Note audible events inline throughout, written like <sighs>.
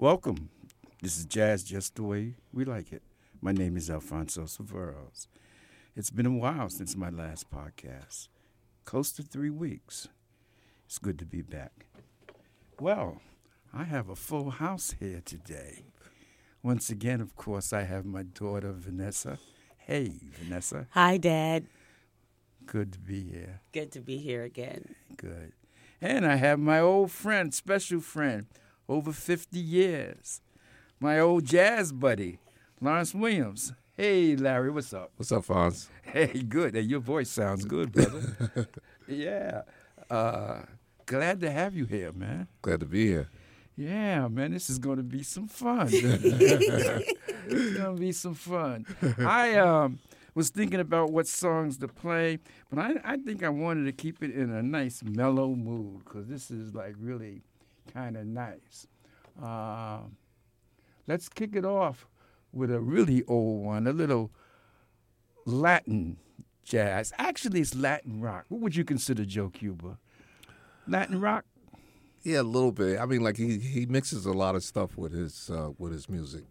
Welcome. This is Jazz Just the Way We Like It. My name is Alfonso Severos. It's been a while since my last podcast, close to three weeks. It's good to be back. Well, I have a full house here today. Once again, of course, I have my daughter Vanessa. Hey, Vanessa. Hi, Dad. Good to be here. Good to be here again. Good. And I have my old friend, special friend, over 50 years, my old jazz buddy, Lawrence Williams. Hey, Larry, what's up? What's up, Fonz? Hey, good. Hey, your voice sounds good, brother. <laughs> yeah. Uh, glad to have you here, man. Glad to be here. Yeah, man, this is going to be some fun. <laughs> it's going to be some fun. I um, was thinking about what songs to play, but I, I think I wanted to keep it in a nice mellow mood because this is like really kind of nice. Uh, let's kick it off with a really old one, a little Latin jazz. Actually, it's Latin rock. What would you consider Joe Cuba? Latin rock? Yeah, a little bit. I mean, like he he mixes a lot of stuff with his uh, with his music,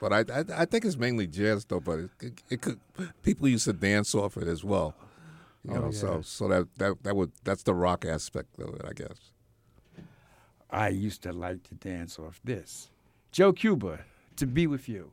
but I, I, I think it's mainly jazz though. But it, it, it, could people used to dance off it as well. You Oh, know, yeah. so so that that that would that's the rock aspect of it, I guess. I used to like to dance off this. Joe Cuba, to be with you.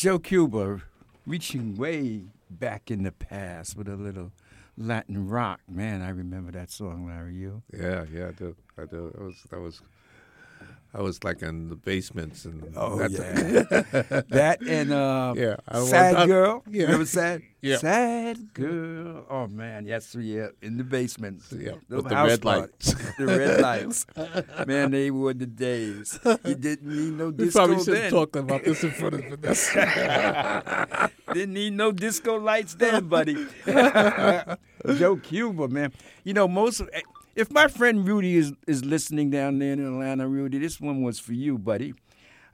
Joe Cuba, reaching way back in the past with a little Latin rock. Man, I remember that song, Larry. You? Yeah, yeah, I do. I do. That was that was I was like in the basements and Oh that yeah, <laughs> that and uh, Yeah, I was- sad I- girl. <laughs> yeah. Remember sad? Yeah. sad girl. Oh man, yes, yeah, in the basement. Yeah, with the red parties. <laughs> the red lights. Man, they were the days. You didn't need no disco. We probably should have talked about this in front of Vanessa. Didn't need no disco lights then, buddy. Joe Cuba, man. You know, most if my friend Rudy is, is listening down there in Atlanta, Rudy, this one was for you, buddy.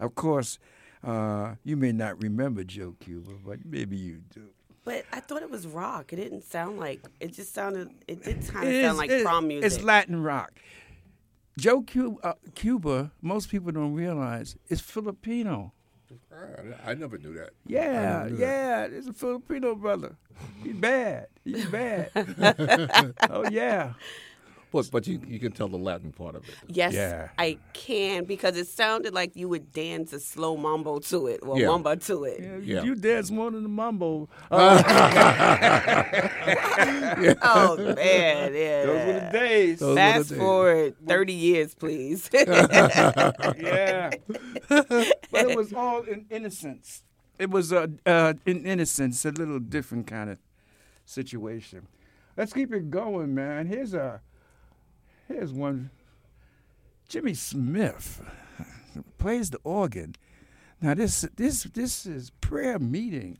Of course, Uh, you may not remember Joe Cuba, but maybe you do. But I thought it was rock. It didn't sound like. It just sounded. It did kind of It sound is- like it- prom music. It's Latin rock. Joe Cuba, uh, Cuba, most people don't realize, is Filipino. I never knew that. Yeah, yeah, it's a Filipino brother. He's bad. He's bad. <laughs> oh yeah. But but you you can tell the Latin part of it. Yes, Yeah. I can because it sounded like you would dance a slow mambo to it or Yeah. mamba to it. Yeah, Yeah. You dance more than the mambo. <laughs> <laughs> Oh man, yeah. Those were the days. Those were the Fast days. forward thirty years, please. <laughs> yeah. but it was all in innocence. It was uh, uh, in innocence, a little different kind of situation. Let's keep it going, man. Here's a here's one. Jimmy Smith plays the organ. Now this this this is prayer meeting.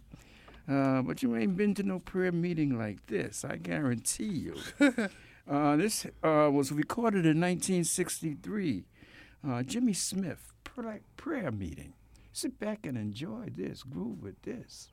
Uh, but you ain't been to no prayer meeting like this, I guarantee you. <laughs> uh, this uh, was recorded in 1963. Uh, Jimmy Smith prayer, prayer meeting. Sit back and enjoy this, groove with this.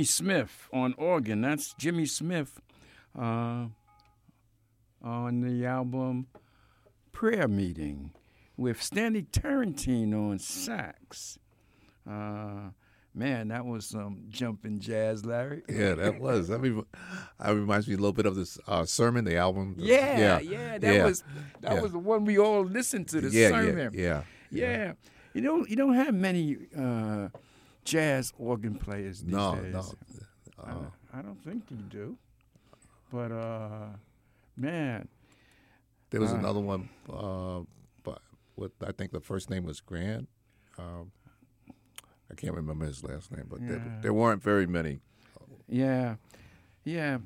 Jimmy Smith on organ. That's Jimmy Smith uh, on the album Prayer Meeting with Stanley Turrentine on sax. Uh, man, that was some jumping jazz, Larry. <laughs> Yeah, that was. I mean, that reminds me a little bit of this uh, sermon, the album. the- Yeah, yeah, that yeah, was that yeah. was the one we all listened to. The yeah, sermon. yeah, yeah. Yeah. You don't you don't have many uh, jazz organ players these No, days. no. I, Uh, don't- I don't think you do. But uh man, there was Uh, another one, uh, but with I think the first name was Grant. Um, I can't remember his last name, but Yeah. there, there weren't very many. yeah. Yeah.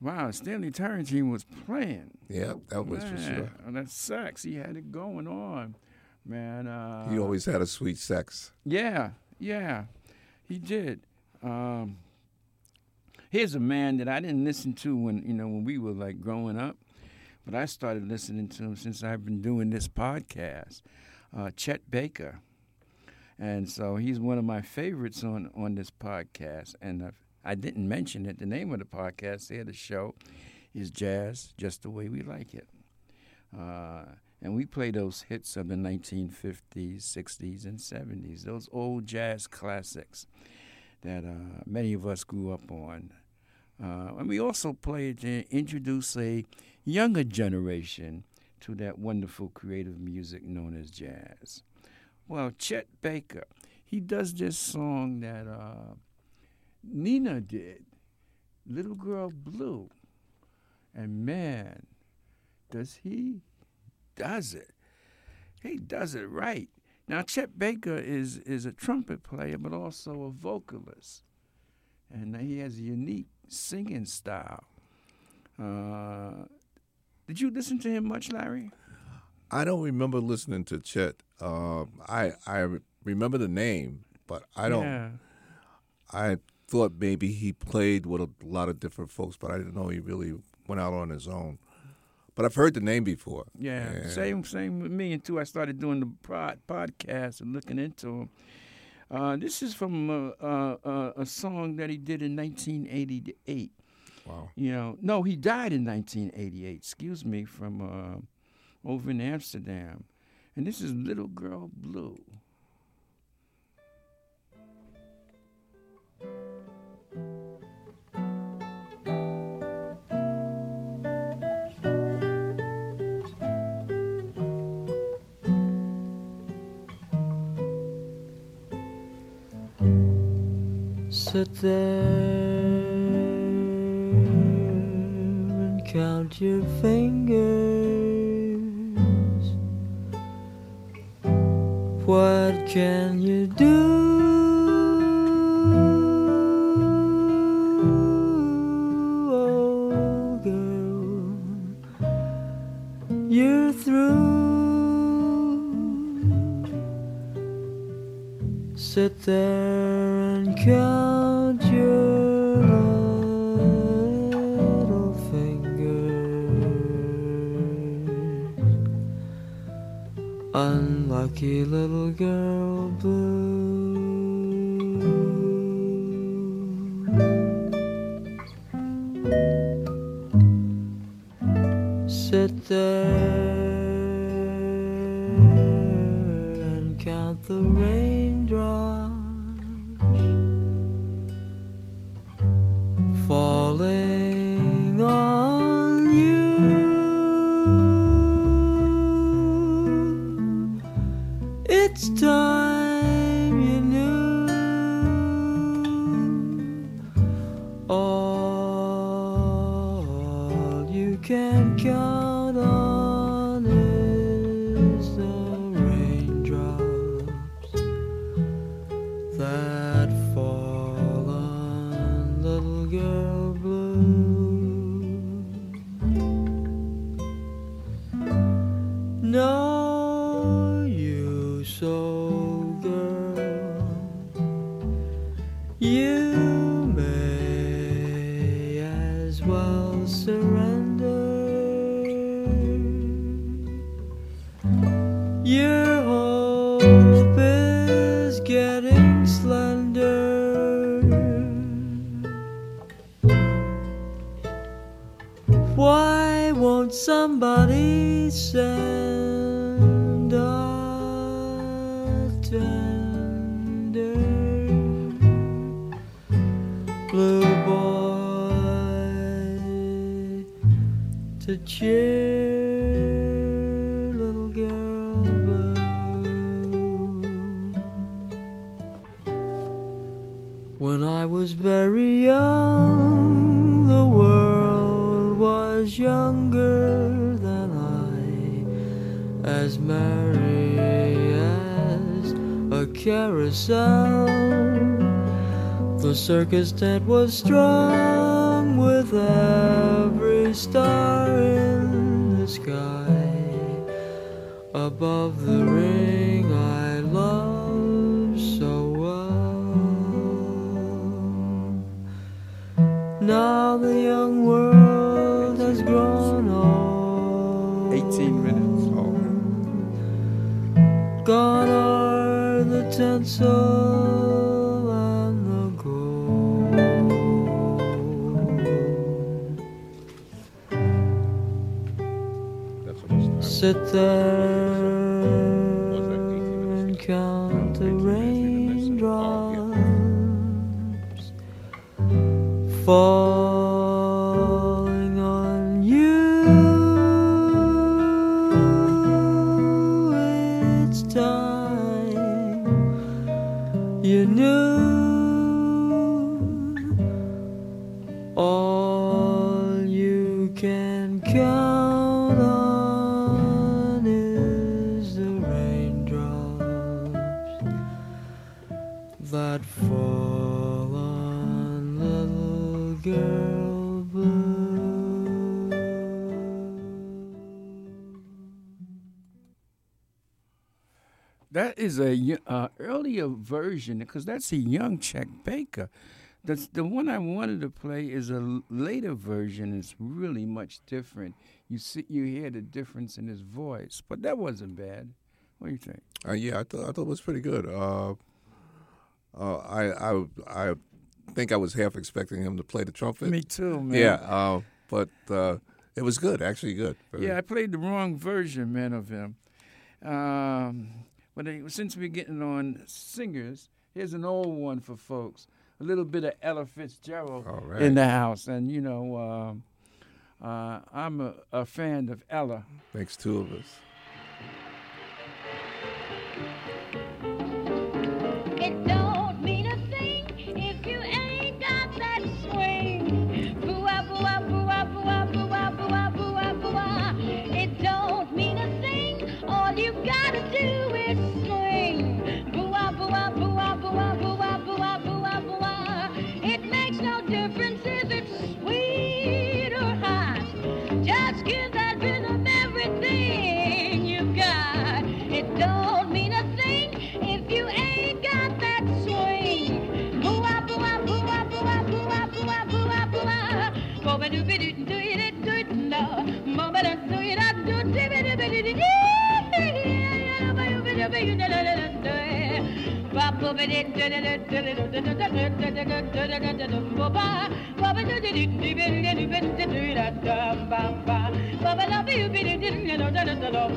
Wow, Stanley Turrentine was playing. Yeah, that was for sure. And that sax, he had it going on. Man, uh He always had a sweet sex. Yeah, yeah, he did. Um, here's a man that I didn't listen to when you know when we were like growing up, but I started listening to him since I've been doing this podcast. Uh, Chet Baker, and so he's one of my favorites on on this podcast. And i I didn't mention it. The name of the podcast here, the show, is Jazz Just the Way We Like It. Uh, and we play those hits of the 1950s, 60s, and 70s, those old jazz classics that uh, many of us grew up on. Uh, and we also play to introduce a younger generation to that wonderful creative music known as jazz. Well, Chet Baker, he does this song that uh, Nina did, Little Girl Blue. And man, does he does it. He does it right. Now Chet Baker is is a trumpet player but also a vocalist. And he has a unique singing style. Uh, did you listen to him much, Larry? I don't remember listening to Chet. Uh, I I remember the name, but I don't. Yeah. I thought maybe he played with a lot of different folks, but I didn't know he really went out on his own. But I've heard the name before. Yeah, And- same same with me until I started doing the pod, podcast and looking into him. Uh, this is from uh, uh, uh, a song that he did in 1988. Wow. You know, no, he died in 1988. Excuse me, from uh, over in Amsterdam, and this is Little Girl Blue. Sit there and count your fingers. What can you do? Circus tent was strung with every star in the sky above the ring I love so well. Now the young world has grown old. 18 minutes. Oh. Gone are the tinsel Sit there Was that 18 minutes? and count the 18 minutes, we didn't miss it. Oh, raindrops falling is a uh, earlier version because that's a young Chet Baker. That's the one I wanted to play is a later version. It's really much different. You see, you hear the difference in his voice, but that wasn't bad. What do you think? Uh, yeah, I thought I thought it was pretty good. Uh, uh, I I I think I was half expecting him to play the trumpet. Me too, man. Yeah, uh, but uh, it was good, actually good. Very- Yeah, I played the wrong version, man, of him. Um, but uh, since we're getting on singers, here's an old one for folks. A little bit of Ella Fitzgerald right. in the house, and you know, um, uh, I'm a, a fan of Ella. makes two of us.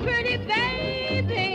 Pretty baby,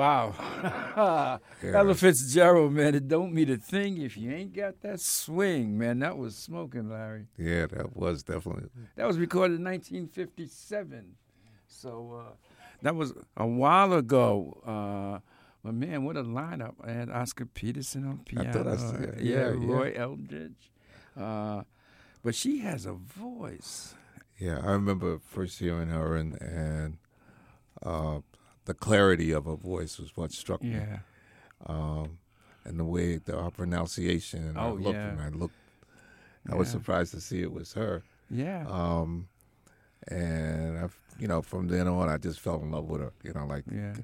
Wow. <laughs> Yeah. Ella Fitzgerald, man, it don't mean a thing if you ain't got that swing, man. That was smoking, Larry. Yeah, that was definitely. That was recorded in 1957. So uh, that was a while ago. Uh, but man, what a lineup! I had Oscar Peterson on I piano. thought I uh, yeah, yeah. Roy Eldridge. Uh, but she has a voice. Yeah, I remember first hearing her and and uh, the clarity of her voice was what struck me. Yeah. um, and the way the her pronunciation and Oh, I looked yeah. and I looked. I was surprised to see it was her. Yeah. Um, and I, you know, from then on, I just fell in love with her. You know, like Yeah.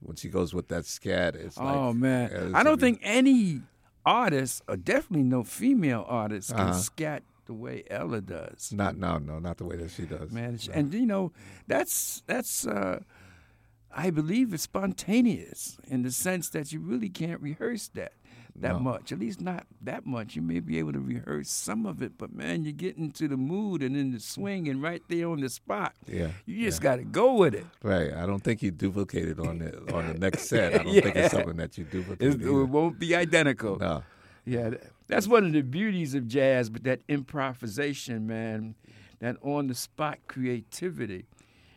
when she goes with that scat, it's like oh man, I don't think any artist, or definitely no female artist, can Uh-huh. scat the way Ella does. not no no not the way that she does. man. No. And you know, that's that's uh, I believe it's spontaneous in the sense that you really can't rehearse that that No. much. At least not that much. You may be able to rehearse some of it, but man, you get into the mood and in the swing and right there on the spot. Yeah, You just got to go with it. right. I don't think you duplicated on the on the next <laughs> set. I don't think it's something that you It, duplicated. it won't be identical. No. Yeah, that's one of the beauties of jazz, but that improvisation, man, that on the spot creativity.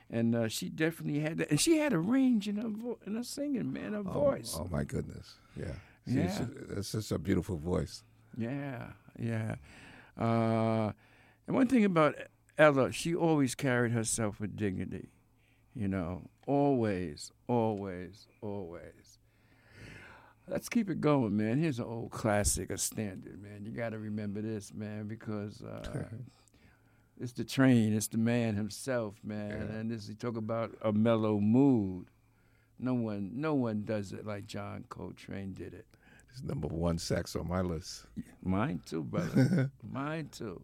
And uh, she definitely had that. And she had a range in her, vo- in her singing, man, her Oh, voice. Oh, my goodness. Yeah. She's, Yeah. It's just a beautiful voice. Yeah, yeah. Uh, and one thing about Ella, she always carried herself with dignity. You know, always, always, always. Let's keep it going, man. Here's an old classic, a standard, man. You got to remember this, man, because uh, <laughs> it's the train, it's the man himself, man. Yeah. And this you talk about a mellow mood. No one, no one does it like John Coltrane did it. It's number one sax on my list. Mine too, brother. <laughs> Mine too.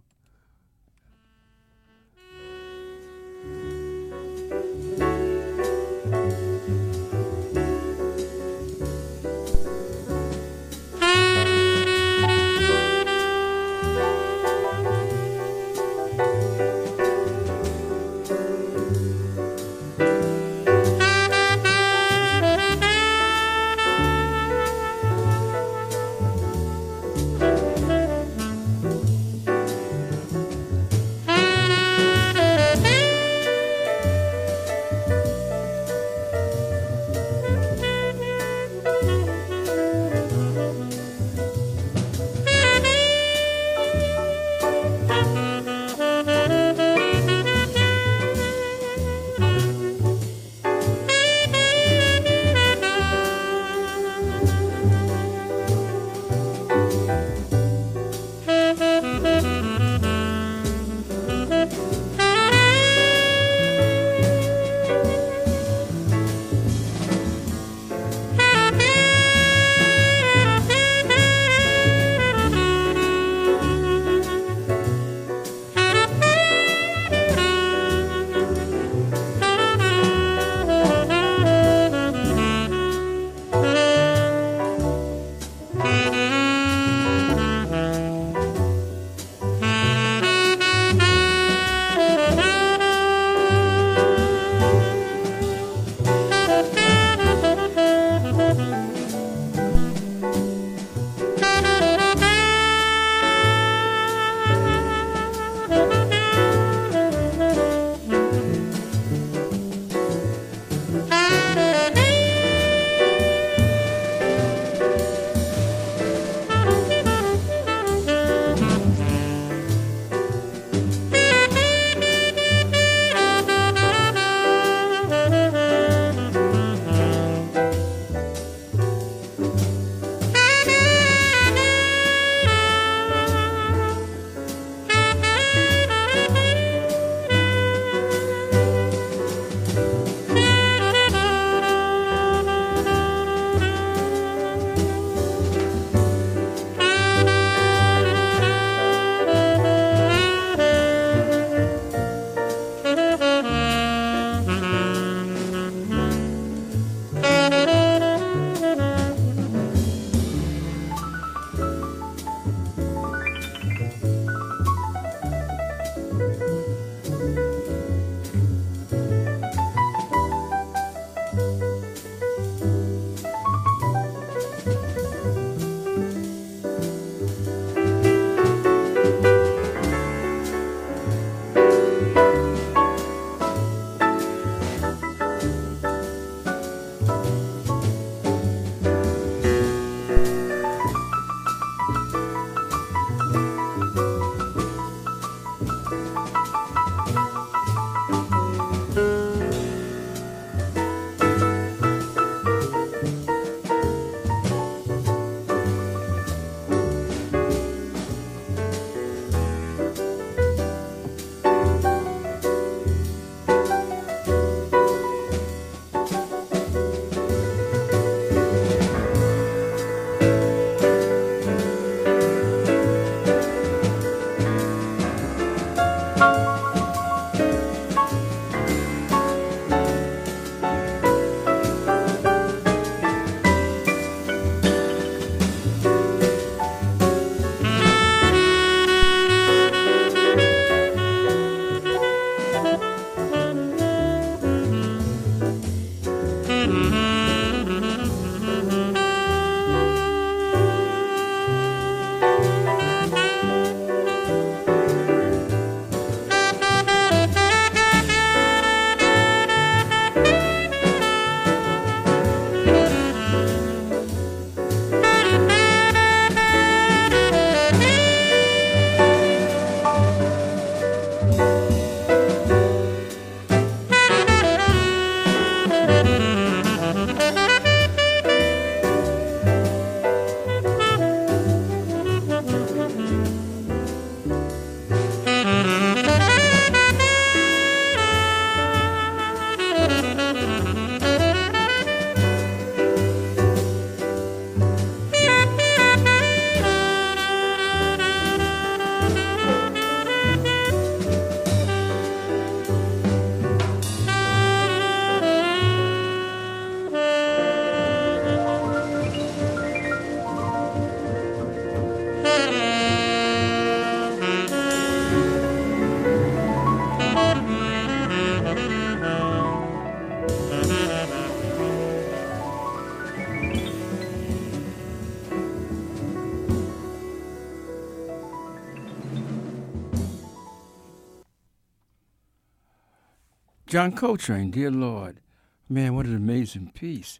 John Coltrane, dear Lord, man, what an amazing piece.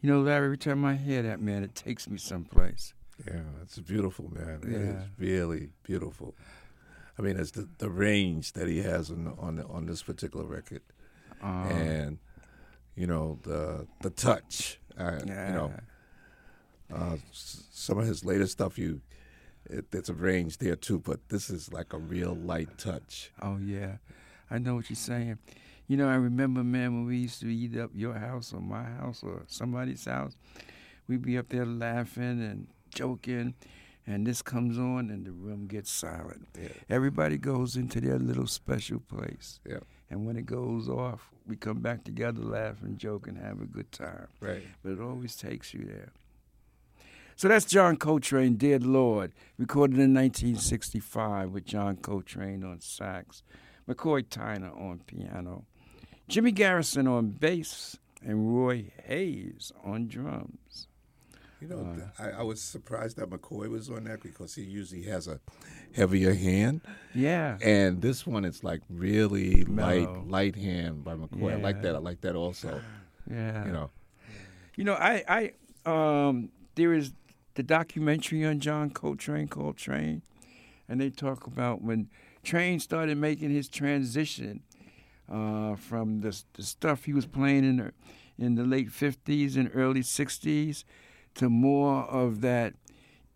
You know, Larry, every time I hear that, man, it takes me someplace. Yeah, it's beautiful, man. Yeah. It is really beautiful. I mean, it's the, the range that he has on on on this particular record, Um, and you know the the touch. Uh, yeah. You know, uh, some of his latest stuff, you it, there's a range there too, but this is like a real light touch. Oh yeah, I know what you're saying. You know, I remember, man, when we used to eat up your house or my house or somebody's house, we'd be up there laughing and joking, and this comes on and the room gets silent. Yeah. Everybody goes into their little special place, Yeah, and when it goes off, we come back together, laugh and joke and have a good time. right. But it always takes you there. So that's John Coltrane, Dear Lord, recorded in 1965 with John Coltrane on sax, McCoy Tyner on piano, Jimmy Garrison on bass, and Roy Haynes on drums. You know, th- I, I was surprised that McCoy was on that because he usually has a heavier hand. Yeah. And this one is like really Mellow. light, light hand by McCoy. I like that. I like that also. <sighs> Yeah. You know, You know, I, I, um, there is the documentary on John Coltrane called Trane, and they talk about when Trane started making his transition uh, from the the stuff he was playing in the in the late '50s and early '60s to more of that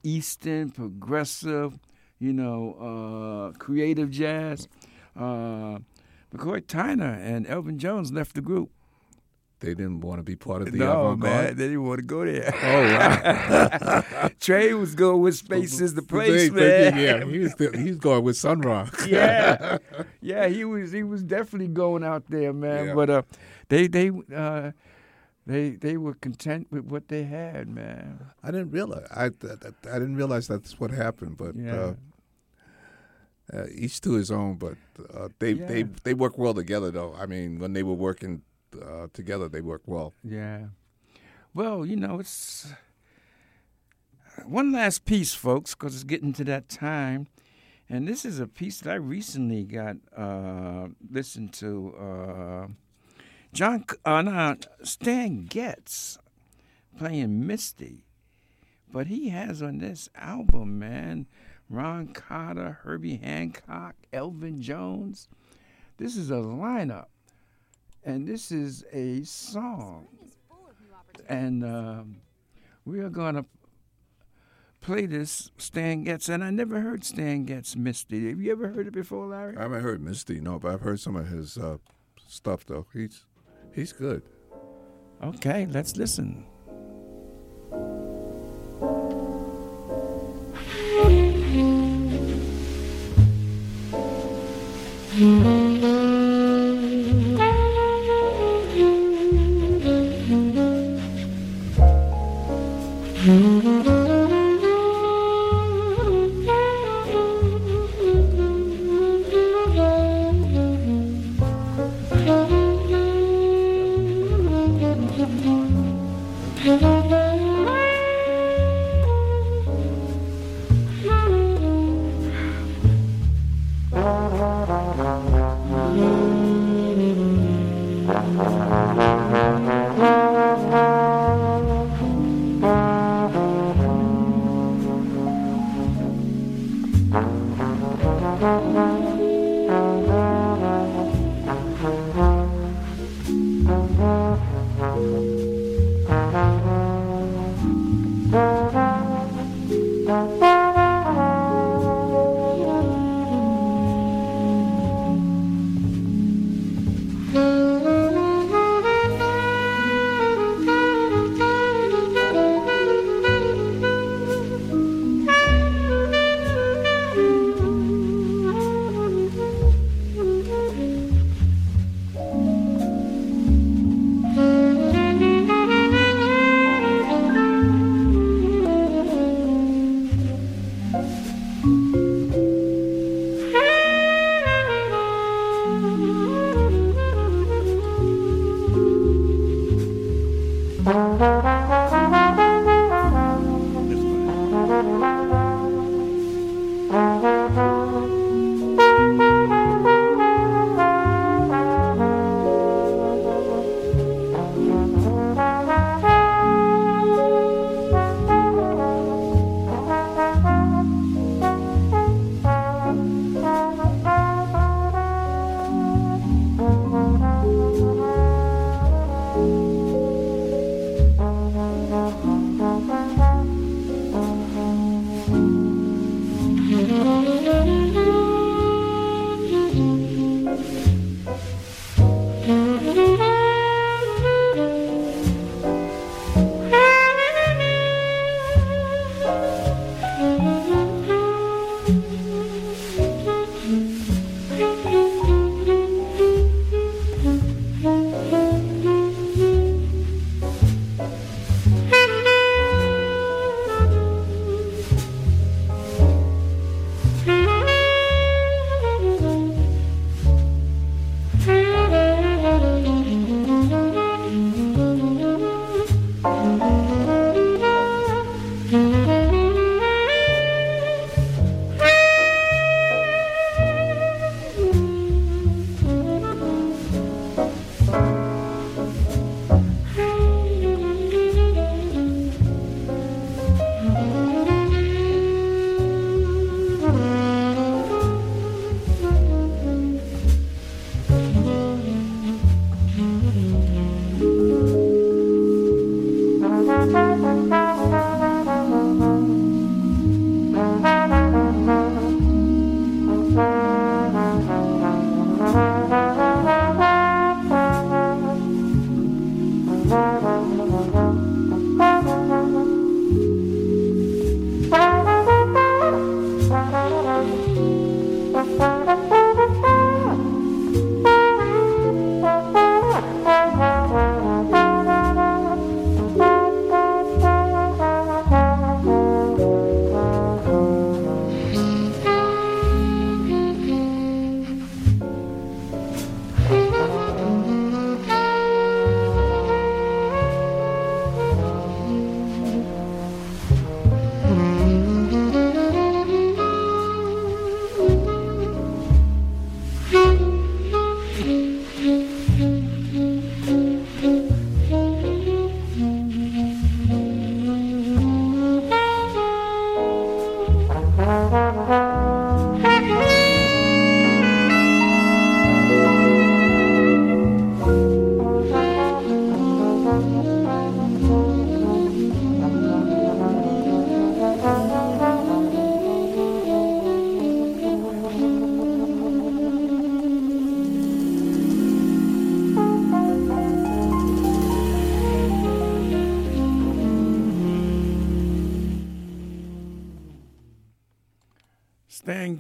Eastern progressive, you know, uh, creative jazz. Uh, McCoy Tyner and Elvin Jones left the group. They didn't want to be part of the no, avant-garde. man, they didn't want to go there. Oh, wow. <laughs> Trane was going with Space is the place, They- man. they- Yeah, he was, he was going with Sun Ra. <laughs> yeah, <laughs> yeah, he was he was definitely going out there, man. Yeah. But uh, they they uh, they they were content with what they had, man. I didn't realize. I, I, I didn't realize that's what happened. But Yeah. uh, uh, each to his own. But uh, they they they work well together, though. I mean, when they were working uh, together, they work well. Yeah. Well, you know, it's one last piece, folks, because it's getting to that time. And this is a piece that I recently got uh, listened to. Uh, John, uh, no, Stan Getz playing Misty, but he has on this album, man, Ron Carter, Herbie Hancock, Elvin Jones. This is a lineup, and this is a song, and um, we are gonna play this Stan Getz, and I never heard Stan Getz Misty. Have you ever heard it before, Larry? I haven't heard Misty, no, but I've heard some of his uh, stuff though. He's he's good. Okay, let's listen.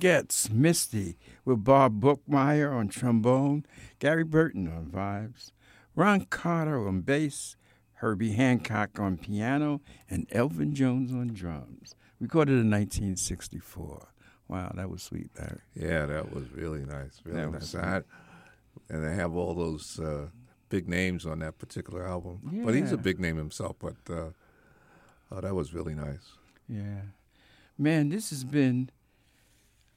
Getz, Misty, with Bob Brookmeyer on trombone, Gary Burton on vibes, Ron Carter on bass, Herbie Hancock on piano, and Elvin Jones on drums. Recorded in 1964. Wow, that was sweet, Larry. Yeah, that was really nice. Really That nice. I, and they have all those uh, big names on that particular album. But he's a big name himself. But uh, oh, that was really nice. Yeah. Man, this has been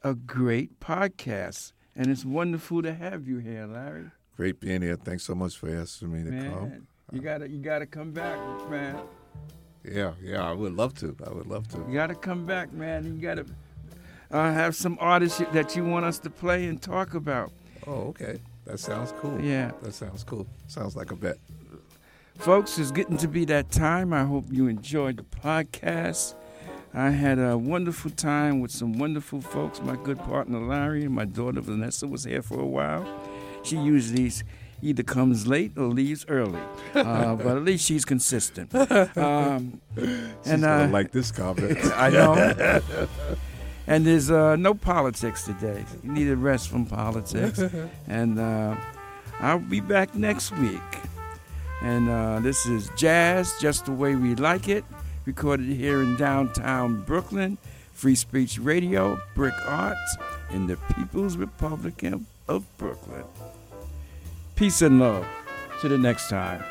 a great podcast, and it's wonderful to have you here, Larry. Great being here. Thanks so much for asking me to come. Man, you gotta you gotta come back, man. Yeah, yeah, I would love to. I would love to. You gotta come back, man. You gotta uh, have some artists that you want us to play and talk about. Oh, okay. That sounds cool. Yeah. That sounds cool. Sounds like a bet. Folks, it's getting to be that time. I hope you enjoyed the podcast. I had a wonderful time with some wonderful folks. My good partner Larry and my daughter Vanessa was here for a while. She usually either comes late or leaves early, uh, <laughs> but at least she's consistent. <laughs> Um, and uh, like this comment. <laughs> I know. and there's uh, no politics today. You need a rest from politics. and uh, I'll be back next week. And uh, this is Jazz, just the way we like it, recorded here in downtown Brooklyn. Free Speech Radio, BRIC Arts, in the People's Republic of- of Brooklyn. Peace and love. To the next time.